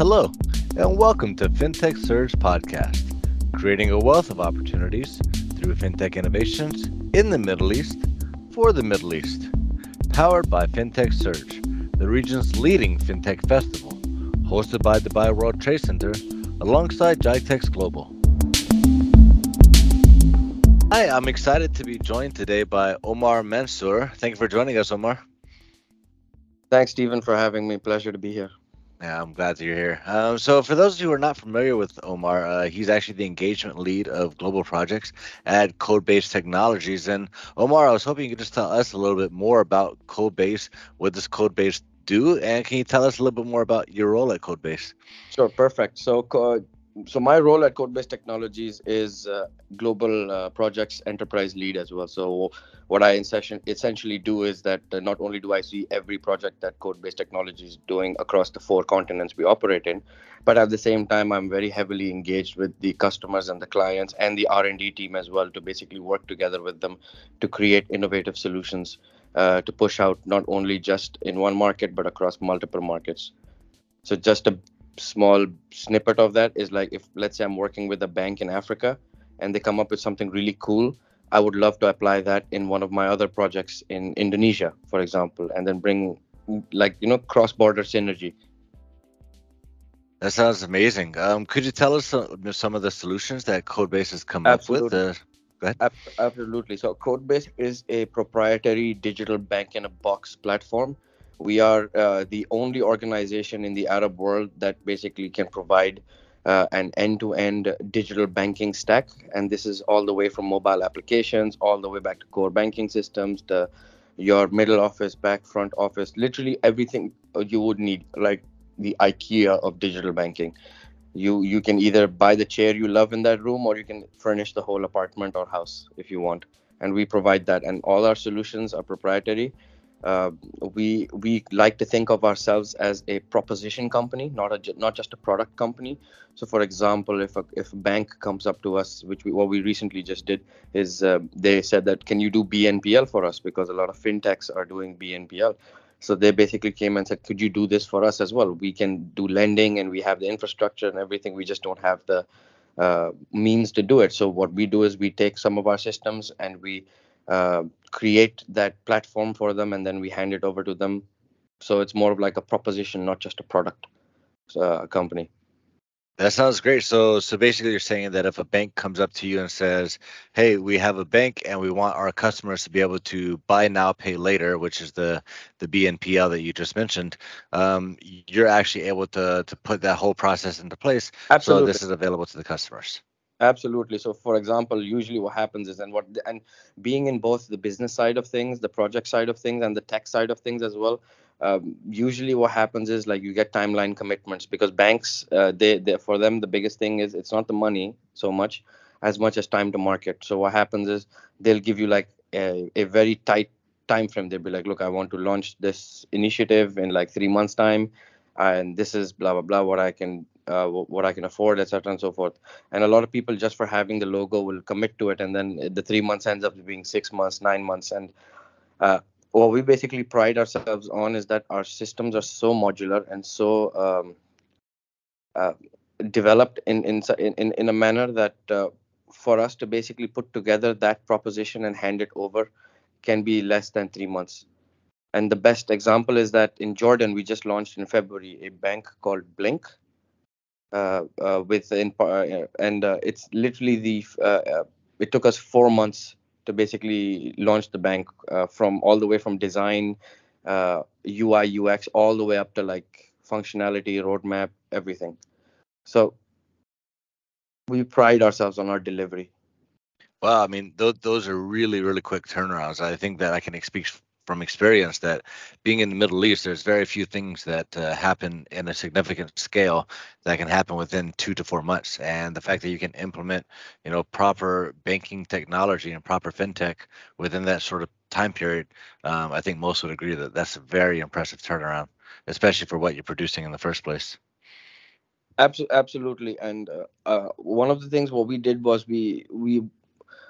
Hello, and welcome to FinTech Surge Podcast, creating a wealth of opportunities through fintech innovations in the Middle East for the Middle East. Powered by FinTech Surge, the region's leading fintech festival, hosted by Dubai World Trade Center alongside GITEX Global. Hi, I'm excited to be joined today by Omar Mansur. Thank you for joining us, Omar. Thanks, Steven, for having me. Pleasure to be here. Yeah, I'm glad that you're here. Um, so, for those who are not familiar with Omar, uh, he's actually the engagement lead of global projects at Codebase Technologies. And Omar, I was hoping you could just tell us a little bit more about Codebase. What does Codebase do? And can you tell us a little bit more about your role at Codebase? Sure, perfect. So, so my role at Codebase Technologies is uh, global uh, projects enterprise lead as well. So what I essentially do is that uh, not only do I see every project that Codebase Technologies is doing across the four continents we operate in, but at the same time I'm very heavily engaged with the customers and the clients and the R&D team as well to basically work together with them to create innovative solutions uh, to push out not only just in one market but across multiple markets. So just a small snippet of that is like if let's say I'm working with a bank in Africa and they come up with something really cool, I would love to apply that in one of my other projects in Indonesia, for example, and then bring like you know cross-border synergy. That sounds amazing. Um, could you tell us some, some of the solutions that Codebase has come Absolutely. up with? Uh, go ahead. Absolutely. So Codebase is a proprietary digital bank in a box platform we are uh, the only organization in the Arab world that basically can provide uh, an end-to-end digital banking stack, and this is all the way from mobile applications, all the way back to core banking systems, to your middle office, back front office, literally everything you would need, like the IKEA of digital banking. You you can either buy the chair you love in that room, or you can furnish the whole apartment or house if you want, and we provide that. And all our solutions are proprietary uh, we we like to think of ourselves as a proposition company, not a not just a product company. So, for example, if a if a bank comes up to us, which we, what we recently just did, is uh, they said that can you do BNPL for us because a lot of fintechs are doing BNPL. So they basically came and said, could you do this for us as well? We can do lending and we have the infrastructure and everything. We just don't have the uh, means to do it. So what we do is we take some of our systems and we uh, create that platform for them and then we hand it over to them. So it's more of like a proposition not just a product uh, company. That sounds great. So so basically you're saying that if a bank comes up to you and says hey we have a bank and we want our customers to be able to buy now pay later which is the the bnpl that you just mentioned um, you're actually able to to put that whole process into place. Absolutely. so this is available to the customers absolutely. So for example usually what happens is and what and being in both the business side of things the project side of things and the tech side of things as well um, usually what happens is like you get timeline commitments because banks uh, they, they for them the biggest thing is it's not the money so much as much as time to market. So what happens is they'll give you like a, a very tight time frame they'll be like look i want to launch this initiative in like three months time and this is blah blah blah what i can uh, what I can afford, etc., and so forth. And a lot of people just for having the logo will commit to it, and then the three months ends up being six months, nine months, and uh, what we basically pride ourselves on is that our systems are so modular and so um, uh, developed in, in in in a manner that uh, for us to basically put together that proposition and hand it over can be less than three months. And the best example is that in Jordan, we just launched in February a bank called Blink, Uh, uh, with in, uh, and uh, it's literally the it took us four months to basically launch the bank from all the way from design, UI, UX, all the way up to like functionality, roadmap, everything. So we pride ourselves on our delivery. Well, I mean, th- those are really, really quick turnarounds. I think that I can speak from experience that being in the Middle East, there's very few things that uh, happen in a significant scale that can happen within two to four months. And the fact that you can implement, you know, proper banking technology and proper fintech within that sort of time period, um, I think most would agree that that's a very impressive turnaround, especially for what you're producing in the first place. Absolutely, and uh, uh, one of the things what we did was we we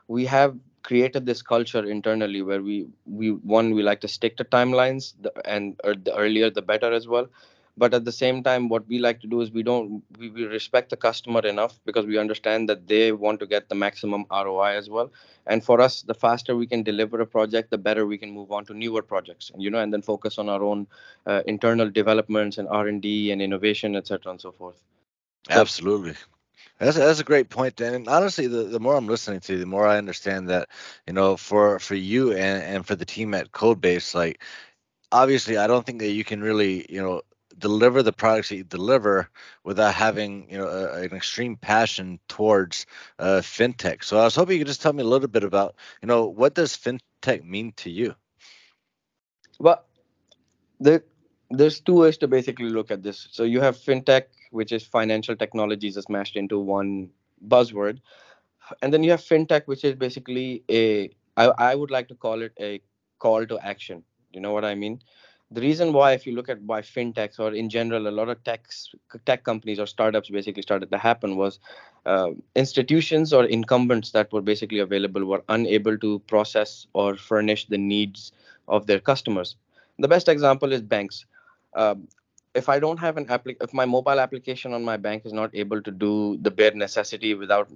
we have created this culture internally where we we one we like to stick to timelines and the earlier the better as well. But at the same time what we like to do is we don't we, we respect the customer enough because we understand that they want to get the maximum roi as well. And for us the faster we can deliver a project the better we can move on to newer projects and you know and then focus on our own uh, internal developments and r&d and innovation etc and so forth. Absolutely that's, that's a great point, Dan. and honestly the, the more i'm listening to you the more i understand that you know for for you and, and for the team at codebase like obviously i don't think that you can really you know deliver the products that you deliver without having you know a, an extreme passion towards uh, fintech. So I was hoping you could just tell me a little bit about you know what does fintech mean to you. Well, there there's two ways to basically look at this. So you have fintech, which is financial technologies, is smashed into one buzzword, and then you have fintech, which is basically a I, I would like to call it a call to action. You know what I mean? the reason why if you look at why fintechs or in general a lot of techs tech companies or startups basically started to happen was uh, institutions or incumbents that were basically available were unable to process or furnish the needs of their customers the best example is banks um, if i don't have an app if my mobile application on my bank is not able to do the bare necessity without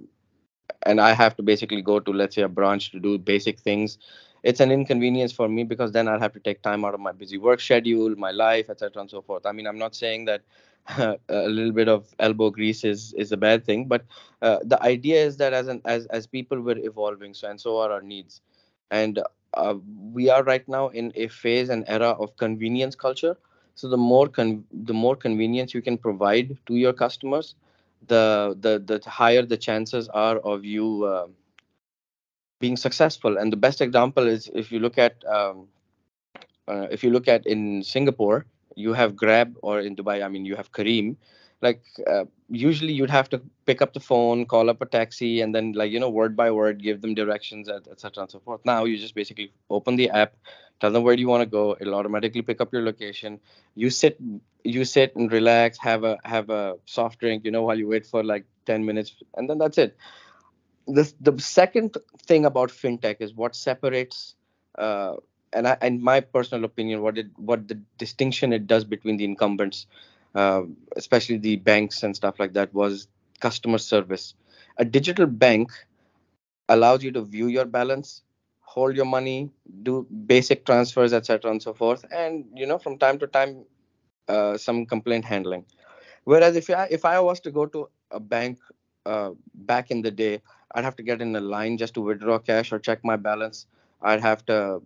and i have to basically go to let's say a branch to do basic things it's an inconvenience for me because then I'll have to take time out of my busy work schedule, my life, etc., and so forth. I mean, I'm not saying that a little bit of elbow grease is is a bad thing, but uh, the idea is that as an as as people were evolving, so and so are our needs, and uh, we are right now in a phase and era of convenience culture. So the more con- the more convenience you can provide to your customers, the the the higher the chances are of you uh, being successful. And the best example is if you look at um, uh, if you look at in Singapore, you have Grab, or in Dubai, I mean, you have Careem. Like uh, usually, you'd have to pick up the phone, call up a taxi, and then like you know, word by word, give them directions, etc. and so forth. Now you just basically open the app, tell them where do you want to go. It'll automatically pick up your location. You sit, you sit and relax, have a have a soft drink, you know, while you wait for like ten minutes, and then that's it the the second thing about fintech is what separates uh, and I, in my personal opinion what it what the distinction it does between the incumbents uh, especially the banks and stuff like that was customer service a digital bank allows you to view your balance hold your money do basic transfers etc and so forth and you know from time to time uh, some complaint handling whereas if I, if I was to go to a bank uh, back in the day I'd have to get in a line just to withdraw cash or check my balance. I'd have to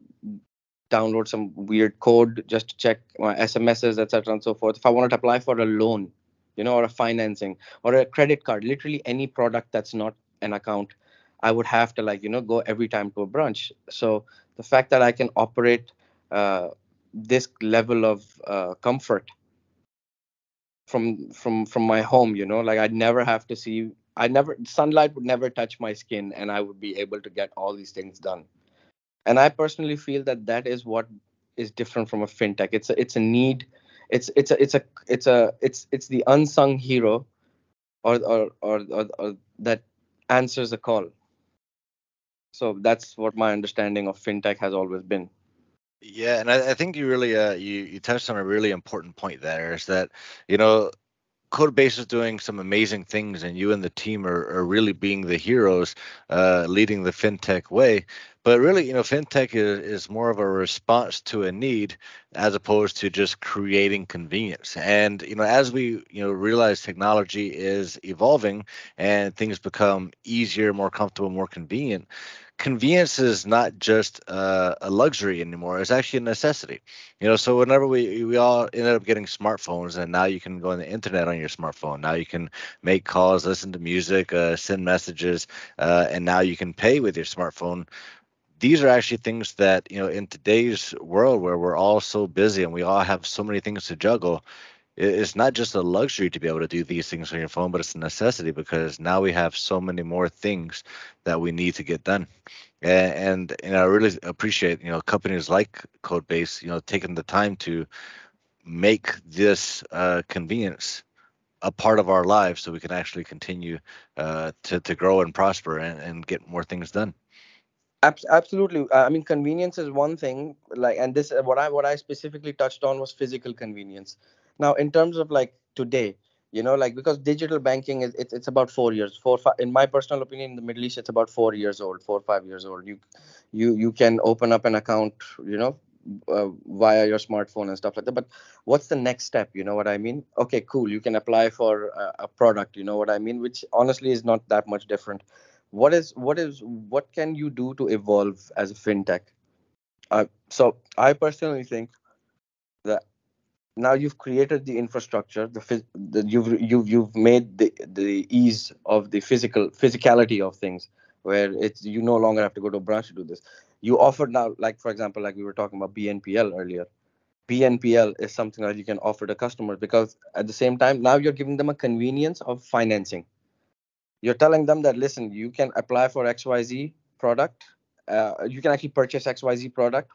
download some weird code just to check my SMSs, etc., and so forth. If I wanted to apply for a loan, you know, or a financing or a credit card, literally any product that's not an account, I would have to like you know go every time to a branch. So the fact that I can operate uh, this level of uh, comfort from from from my home, you know, like I'd never have to see I never sunlight would never touch my skin, and I would be able to get all these things done. And I personally feel that that is what is different from a fintech. It's a, it's a need. It's it's a it's a it's a it's it's the unsung hero, or or or, or, or that answers a call. So that's what my understanding of fintech has always been. Yeah, and I, I think you really uh, you you touched on a really important point there. Is that you know Codebase is doing some amazing things, and you and the team are, are really being the heroes, uh, leading the fintech way. But really, you know, fintech is, is more of a response to a need as opposed to just creating convenience. And you know, as we you know realize technology is evolving and things become easier, more comfortable, more convenient, convenience is not just uh, a luxury anymore it's actually a necessity. You know so whenever we we all ended up getting smartphones and now you can go on the internet on your smartphone now you can make calls listen to music uh, send messages uh, and now you can pay with your smartphone. These are actually things that you know in today's world where we're all so busy and we all have so many things to juggle it's not just a luxury to be able to do these things on your phone, but it's a necessity because now we have so many more things that we need to get done. And, and I really appreciate you know companies like Codebase, you know, taking the time to make this uh, convenience a part of our lives so we can actually continue uh, to to grow and prosper and, and get more things done. Absolutely. I mean convenience is one thing like and this what i what i specifically touched on was physical convenience now in terms of like today you know like because digital banking is it's, it's about four years. Four five, in my personal opinion in the middle east it's about four years old four five years old. You you you can open up an account you know uh, via your smartphone and stuff like that. But what's the next step? You know what i mean? Okay cool. You can apply for a, a product you know what i mean? Which honestly is not that much different. What is what is what can you do to evolve as a fintech? Uh, so i personally think that now you've created the infrastructure the, the you've you've you've made the the ease of the physical physicality of things where it's you no longer have to go to a branch to do this. You offer now like for example like we were talking about bnpl earlier. Bnpl is something that you can offer to customers because at the same time now you're giving them a convenience of financing. You're telling them that listen you can apply for xyz product uh, you can actually purchase xyz product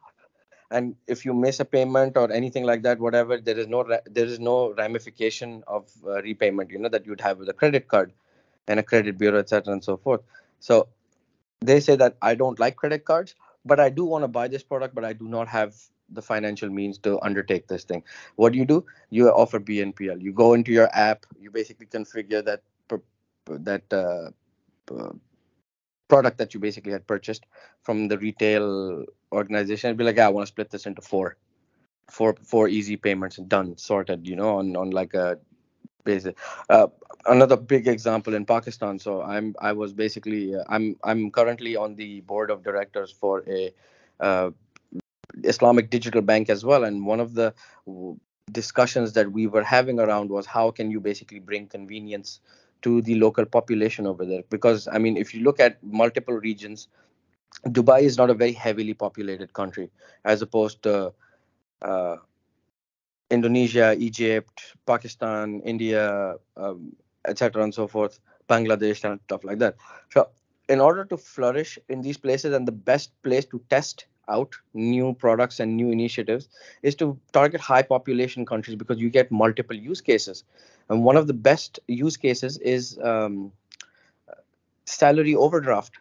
and if you miss a payment or anything like that whatever there is no there is no ramification of uh, repayment you know that you'd have with a credit card and a credit bureau etc and so forth. So they say that i don't like credit cards but i do want to buy this product but i do not have the financial means to undertake this thing. What do you do? You offer bnpl you go into your app. You basically configure that that uh, product that you basically had purchased from the retail organization and be like, yeah, I want to split this into four, four, four easy payments and done, sorted, you know, on on like a basic. Uh, another big example in Pakistan. So I'm I was basically uh, I'm I'm currently on the board of directors for a uh, Islamic digital bank as well, and one of the discussions that we were having around was how can you basically bring convenience to the local population over there. Because i mean if you look at multiple regions dubai is not a very heavily populated country as opposed to uh, indonesia egypt pakistan india um, etc and so forth bangladesh and stuff like that. So in order to flourish in these places and the best place to test out new products and new initiatives is to target high population countries because you get multiple use cases. And one of the best use cases is um, salary overdraft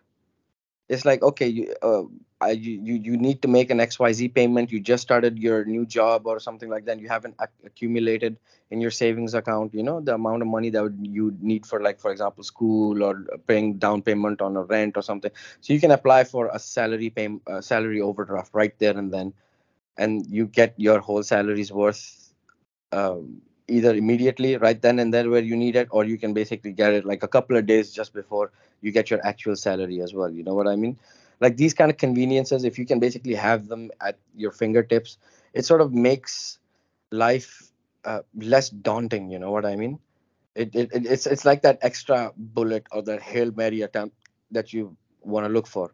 it's like okay you, uh, I, you you need to make an xyz payment. You just started your new job or something like that. You haven't ac- accumulated in your savings account you know the amount of money that you need for like for example school or paying down payment on a rent or something. So you can apply for a salary pay uh, salary overdraft right there and then and you get your whole salary's worth um, either immediately right then and there where you need it or you can basically get it like a couple of days just before you get your actual salary as well you know what i mean? Like these kind of conveniences if you can basically have them at your fingertips it sort of makes life uh, less daunting you know what i mean? It, it, it's it's like that extra bullet or that hail mary attempt that you want to look for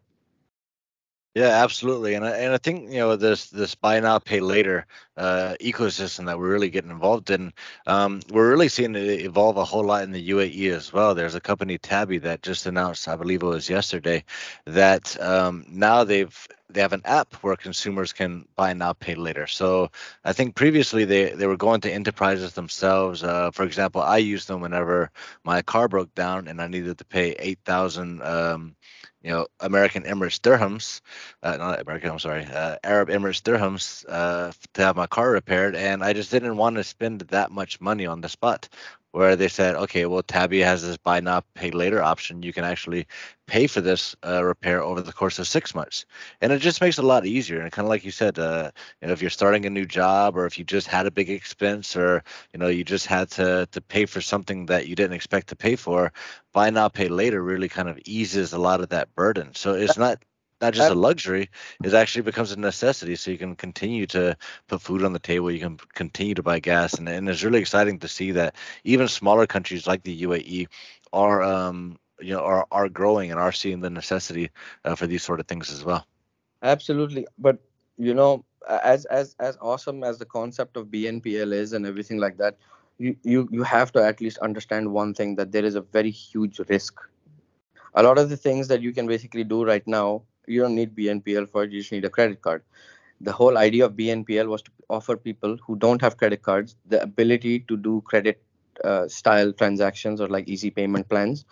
yeah, absolutely, and I, and I think you know this this buy now pay later uh, ecosystem that we're really getting involved in. Um, we're really seeing it evolve a whole lot in the UAE as well. There's a company Tabby that just announced, I believe it was yesterday, that um, now they've they have an app where consumers can buy now pay later. So I think previously they they were going to enterprises themselves. Uh, for example, I used them whenever my car broke down and I needed to pay eight thousand. Um, you know, American Emirates dirhams, uh, not American, I'm sorry, uh, Arab Emirates dirhams uh, to have my car repaired. And I just didn't want to spend that much money on the spot where they said, okay, well, Tabby has this buy now, pay later option. You can actually pay for this uh, repair over the course of six months. And it just makes it a lot easier. And kind of like you said, uh, you know, if you're starting a new job or if you just had a big expense or, you know, you just had to, to pay for something that you didn't expect to pay for, buy now, pay later really kind of eases a lot of that burden. So it's not not just a luxury it actually becomes a necessity so you can continue to put food on the table you can continue to buy gas and, and it's really exciting to see that even smaller countries like the uae are um you know are, are growing and are seeing the necessity uh, for these sort of things as well. Absolutely. But you know as as as awesome as the concept of bnpl is and everything like that you you you have to at least understand one thing that there is a very huge risk. A lot of the things that you can basically do right now you don't need BNPL for it. You just need a credit card. The whole idea of BNPL was to offer people who don't have credit cards the ability to do credit uh, style transactions or like easy payment plans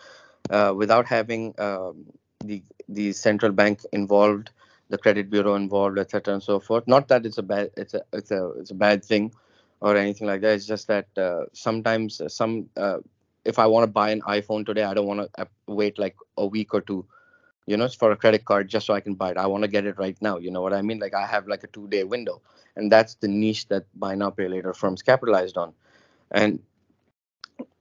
uh, without having um, the the central bank involved, the credit bureau involved, etc. and so forth. Not that it's a bad it's a it's a it's a bad thing, or anything like that. It's just that uh, sometimes some uh, if I want to buy an iPhone today, I don't want to uh, wait like a week or two, you know, it's for a credit card just so I can buy it. I want to get it right now. You know what I mean? Like I have like a two day window, and that's the niche that buy now pay later firms capitalized on. And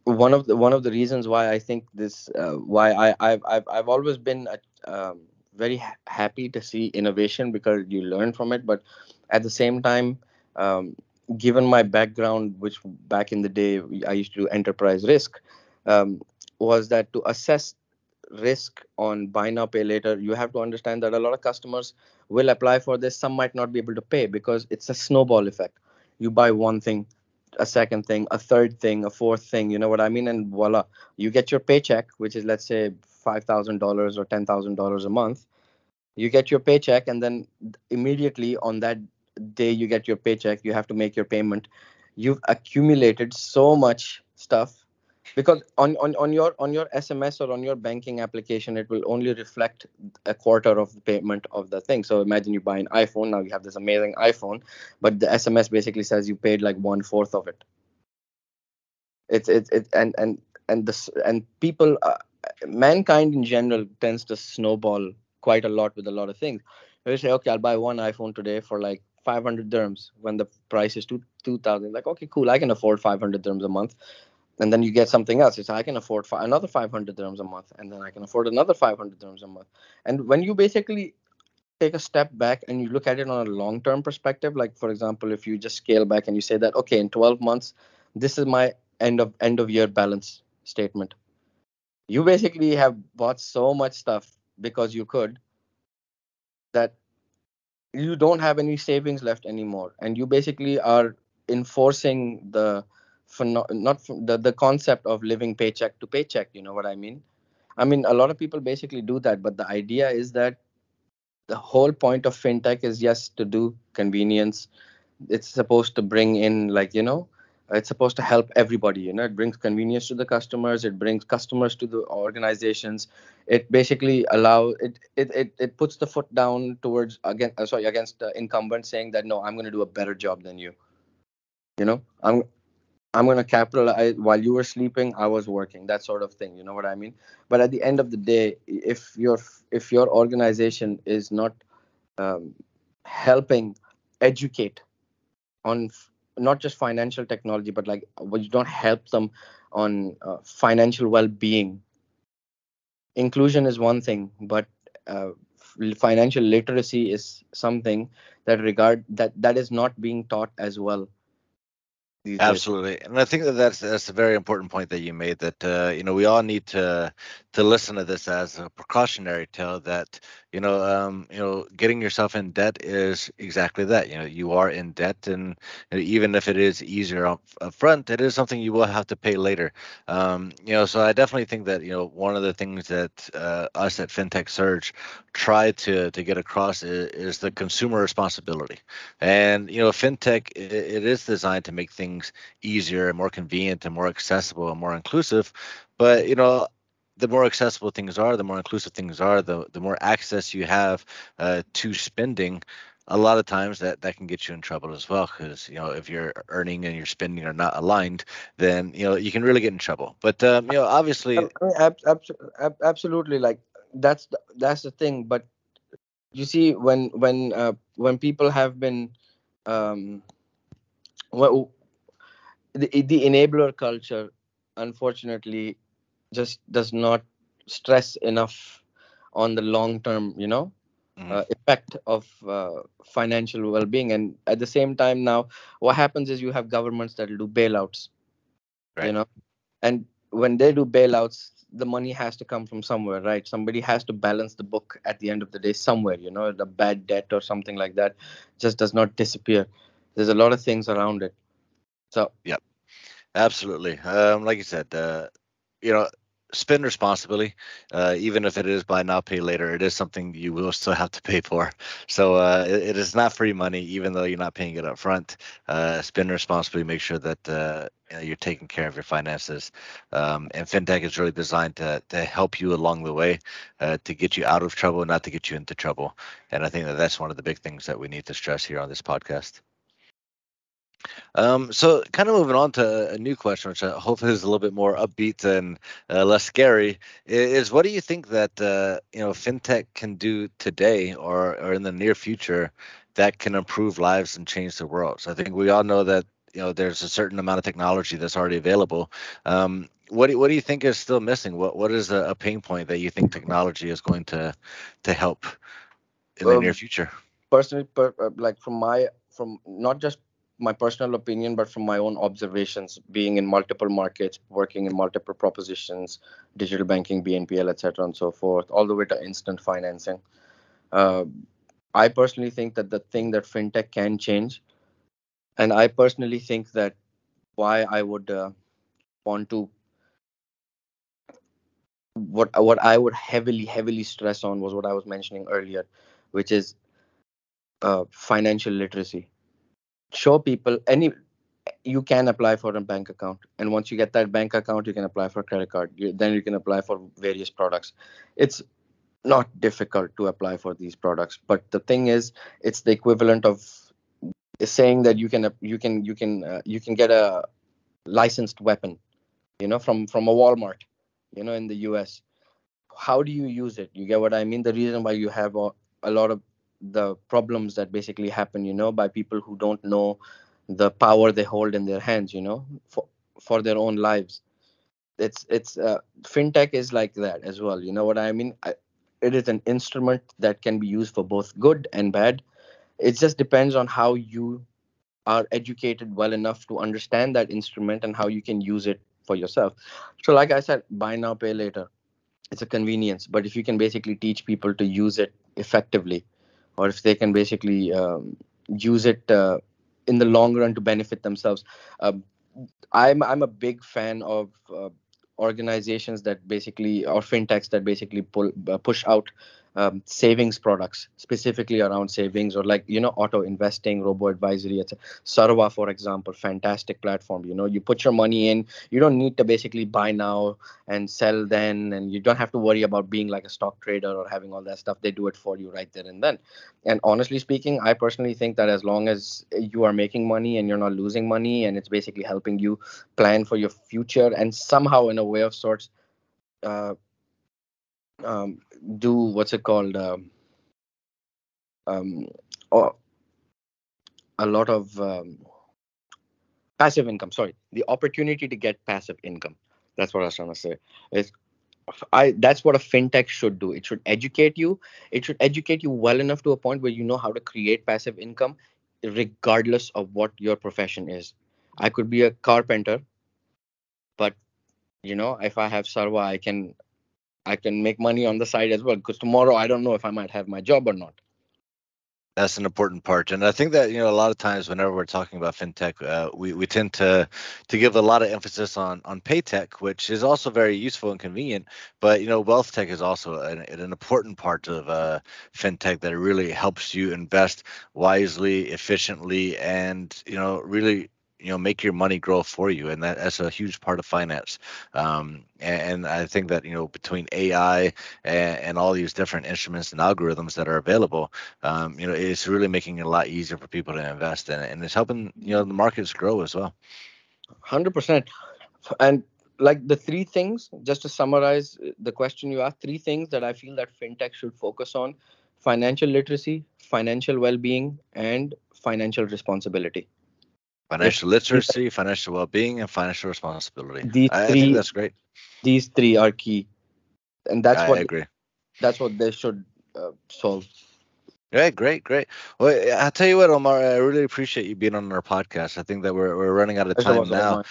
one of the one of the reasons why I think this uh, why I I've, I've I've always been a, um, very ha- happy to see innovation because you learn from it, but at the same time. Um, given my background, which back in the day I used to do enterprise risk, um, was that to assess risk on buy now pay later. You have to understand that a lot of customers will apply for this. Some might not be able to pay because it's a snowball effect. You buy one thing a second thing a third thing a fourth thing you know what i mean? And voila you get your paycheck which is let's say $5000 or $10000 a month. You get your paycheck and then immediately on that day you get your paycheck you have to make your payment. You've accumulated so much stuff because on, on, on your on your sms or on your banking application it will only reflect a quarter of the payment of the thing. So imagine you buy an iphone now you have this amazing iphone but the sms basically says you paid like one fourth of it. It's it's it, and and and this and people uh, mankind in general tends to snowball quite a lot with a lot of things. They say okay i'll buy one iphone today for like 500 dirhams when the price is two 2000 like okay cool i can afford 500 dirhams a month and then you get something else. It's i can afford fi- another 500 dirhams a month and then i can afford another 500 dirhams a month. And when you basically take a step back and you look at it on a long term perspective like for example if you just scale back and you say that okay in 12 months this is my end of end of year balance statement. You basically have bought so much stuff because you could that you don't have any savings left anymore. And you basically are enforcing the for not, not the, the concept of living paycheck to paycheck you know what i mean? I mean a lot of people basically do that but the idea is that the whole point of fintech is yes to do convenience. It's supposed to bring in like you know it's supposed to help everybody you know? It brings convenience to the customers it brings customers to the organizations. It basically allow it it it, it puts the foot down towards again uh, sorry against the incumbent saying that no i'm going to do a better job than you. You know? I'm I'm to capitalize while you were sleeping. I was working, that sort of thing. You know what I mean? But at the end of the day, if your if your organization is not um, helping educate on f- not just financial technology, but like well, you don't help them on uh, financial well-being. Inclusion is one thing, but uh, financial literacy is something that regard that that is not being taught as well Absolutely, and I think that that's that's a very important point that you made. That uh, you know we all need to to listen to this as a precautionary tale. That you know um, you know getting yourself in debt is exactly that. You know you are in debt, and you know, even if it is easier up, up front, it is something you will have to pay later. Um, you know, so I definitely think that you know one of the things that uh, us at FinTech Surge try to to get across is, is the consumer responsibility, and you know FinTech it, it is designed to make things easier and more convenient and more accessible and more inclusive. But you know, the more accessible things are, the more inclusive things are, the the more access you have uh, to spending. A lot of times that that can get you in trouble as well because you know if your earning and your spending are not aligned, then you know you can really get in trouble. But um, you know, obviously, absolutely, like that's the, that's the thing. But you see, when when uh, when people have been um, well, the, the enabler culture unfortunately just does not stress enough on the long term you know mm-hmm. uh, effect of uh, financial well-being and at the same time now what happens is you have governments that do bailouts right. you know and when they do bailouts the money has to come from somewhere right somebody has to balance the book at the end of the day somewhere you know the bad debt or something like that just does not disappear there's a lot of things around it so yeah absolutely. Um, like you said, uh, you know, spend responsibly, uh, even if it is buy now pay later. It is something you will still have to pay for. So uh, it, it is not free money, even though you're not paying it up front. Uh, spend responsibly. Make sure that uh, you you're taking care of your finances. Um, and fintech is really designed to to help you along the way, uh, to get you out of trouble, not to get you into trouble. And I think that that's one of the big things that we need to stress here on this podcast. Um, so, kind of moving on to a new question, which I hope is a little bit more upbeat and uh, less scary, is what do you think that uh, you know fintech can do today or or in the near future that can improve lives and change the world? So, I think we all know that you know there's a certain amount of technology that's already available. Um, what do, what do you think is still missing? What what is a, a pain point that you think technology is going to to help in the near future? Personally, per, uh, like from my from not just my personal opinion, but from my own observations, being in multiple markets, working in multiple propositions, digital banking, BNPL, etc., and so forth, all the way to instant financing. Uh, I personally think that the thing that fintech can change, and I personally think that why I would uh, want to what what I would heavily heavily stress on was what I was mentioning earlier, which is uh, financial literacy show people any you can apply for a bank account. And once you get that bank account you can apply for credit card. You, then you can apply for various products. It's not difficult to apply for these products. But the thing is it's the equivalent of saying that you can you can you can uh, you can get a licensed weapon you know from from a walmart you know in the us how do you use it? You get what i mean? The reason why you have a, a lot of the problems that basically happen you know by people who don't know the power they hold in their hands you know for for their own lives. It's it's uh, fintech is like that as well you know what i mean? I, it is an instrument that can be used for both good and bad. It just depends on how you are educated well enough to understand that instrument and how you can use it for yourself. So like i said buy now pay later. It's a convenience but if you can basically teach people to use it effectively or if they can basically um, use it uh, in the long run to benefit themselves. Um, I'm I'm a big fan of uh, organizations that basically or fintechs that basically pull uh, push out um, savings products specifically around savings or like you know auto investing robo advisory etc Sarwa for example fantastic platform. You know you put your money in you don't need to basically buy now and sell then and you don't have to worry about being like a stock trader or having all that stuff. They do it for you right there and then. And honestly speaking i personally think that as long as you are making money and you're not losing money and it's basically helping you plan for your future and somehow in a way of sorts uh, um, do what's it called um, um, or a lot of um, passive income. Sorry the opportunity to get passive income. That's what i was trying to say. Is i that's what a fintech should do. It should educate you. It should educate you well enough to a point where you know how to create passive income regardless of what your profession is. I could be a carpenter but you know if i have Sarwa i can I can make money on the side as well because tomorrow I don't know if I might have my job or not. That's an important part, and I think that you know a lot of times whenever we're talking about fintech, uh, we we tend to to give a lot of emphasis on on pay tech, which is also very useful and convenient. But you know, wealth tech is also an, an important part of uh, fintech that really helps you invest wisely, efficiently, and you know really you know make your money grow for you and that, that's a huge part of finance. Um, and, and, i think that you know between ai and, and, all these different instruments and algorithms that are available um, you know it's really making it a lot easier for people to invest in it and it's helping you know the markets grow as well. 100% and like the three things just to summarize the question you asked three things that i feel that fintech should focus on financial literacy financial well-being and financial responsibility financial literacy, financial well-being, and financial responsibility. These I, three, I think that's great. These three are key, and that's I what I agree. That's what they should uh, solve. Yeah, great, great. Well, I'll tell you what, Omar, I really appreciate you being on our podcast. I think that we're we're running out of time now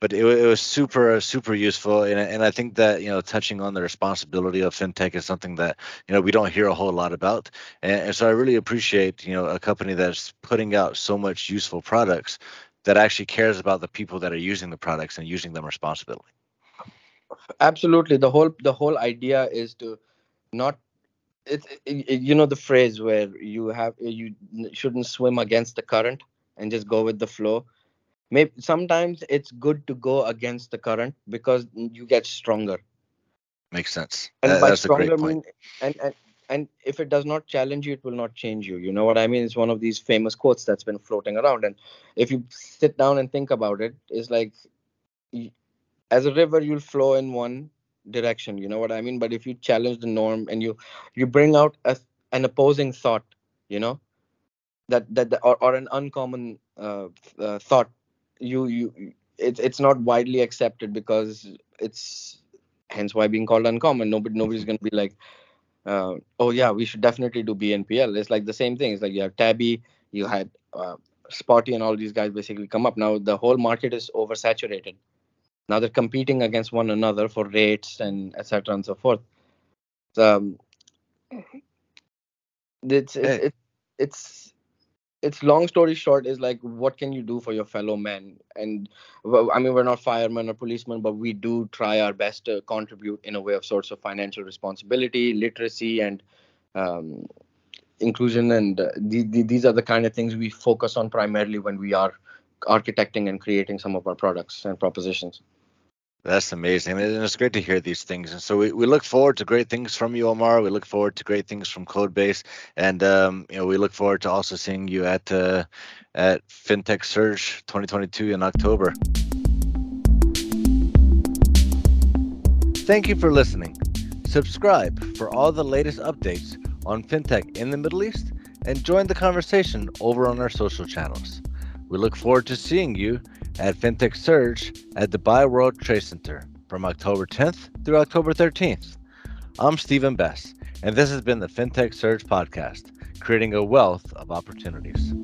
but it, it was super super useful. And, and i think that you know touching on the responsibility of fintech is something that you know we don't hear a whole lot about. And, and so i really appreciate you know a company that's putting out so much useful products that actually cares about the people that are using the products and using them responsibly. Absolutely. The whole the whole idea is to not it, it, you know the phrase where you have you shouldn't swim against the current and just go with the flow maybe sometimes it's good to go against the current because you get stronger. Makes sense. And that, by stronger a great point. mean and, and and if it does not challenge you it will not change you. You know what i mean? It's one of these famous quotes that's been floating around. And if you sit down and think about it it's like as a river you'll flow in one direction. You know what i mean? But if you challenge the norm and you you bring out a, an opposing thought you know that that, that or, or an uncommon uh, uh, thought you you it's it's not widely accepted because it's hence why being called uncommon. Nobody nobody's going to be like uh, oh yeah we should definitely do bnpl it's like the same thing. It's like you have tabby you had uh, Spotii and all these guys basically come up. Now the whole market is oversaturated. Now they're competing against one another for rates and etc and so forth. So, um, it's, it's, it's it's long story short is like what can you do for your fellow men? And i mean we're not firemen or policemen but we do try our best to contribute in a way of sorts of financial responsibility literacy and um, inclusion. And uh, the, the, these are the kind of things we focus on primarily when we are architecting and creating some of our products and propositions that's amazing. And it's great to hear these things. And so we, we look forward to great things from you, Omar. We look forward to great things from Codebase. And, um, you know, we look forward to also seeing you at, uh, at FinTech Surge 2022 in October. Thank you for listening. Subscribe for all the latest updates on FinTech in the Middle East and join the conversation over on our social channels. We look forward to seeing you at FinTech Surge at Dubai World Trade Center from October 10th through October 13th. I'm Steven Besse, and this has been the FinTech Surge podcast, creating a wealth of opportunities.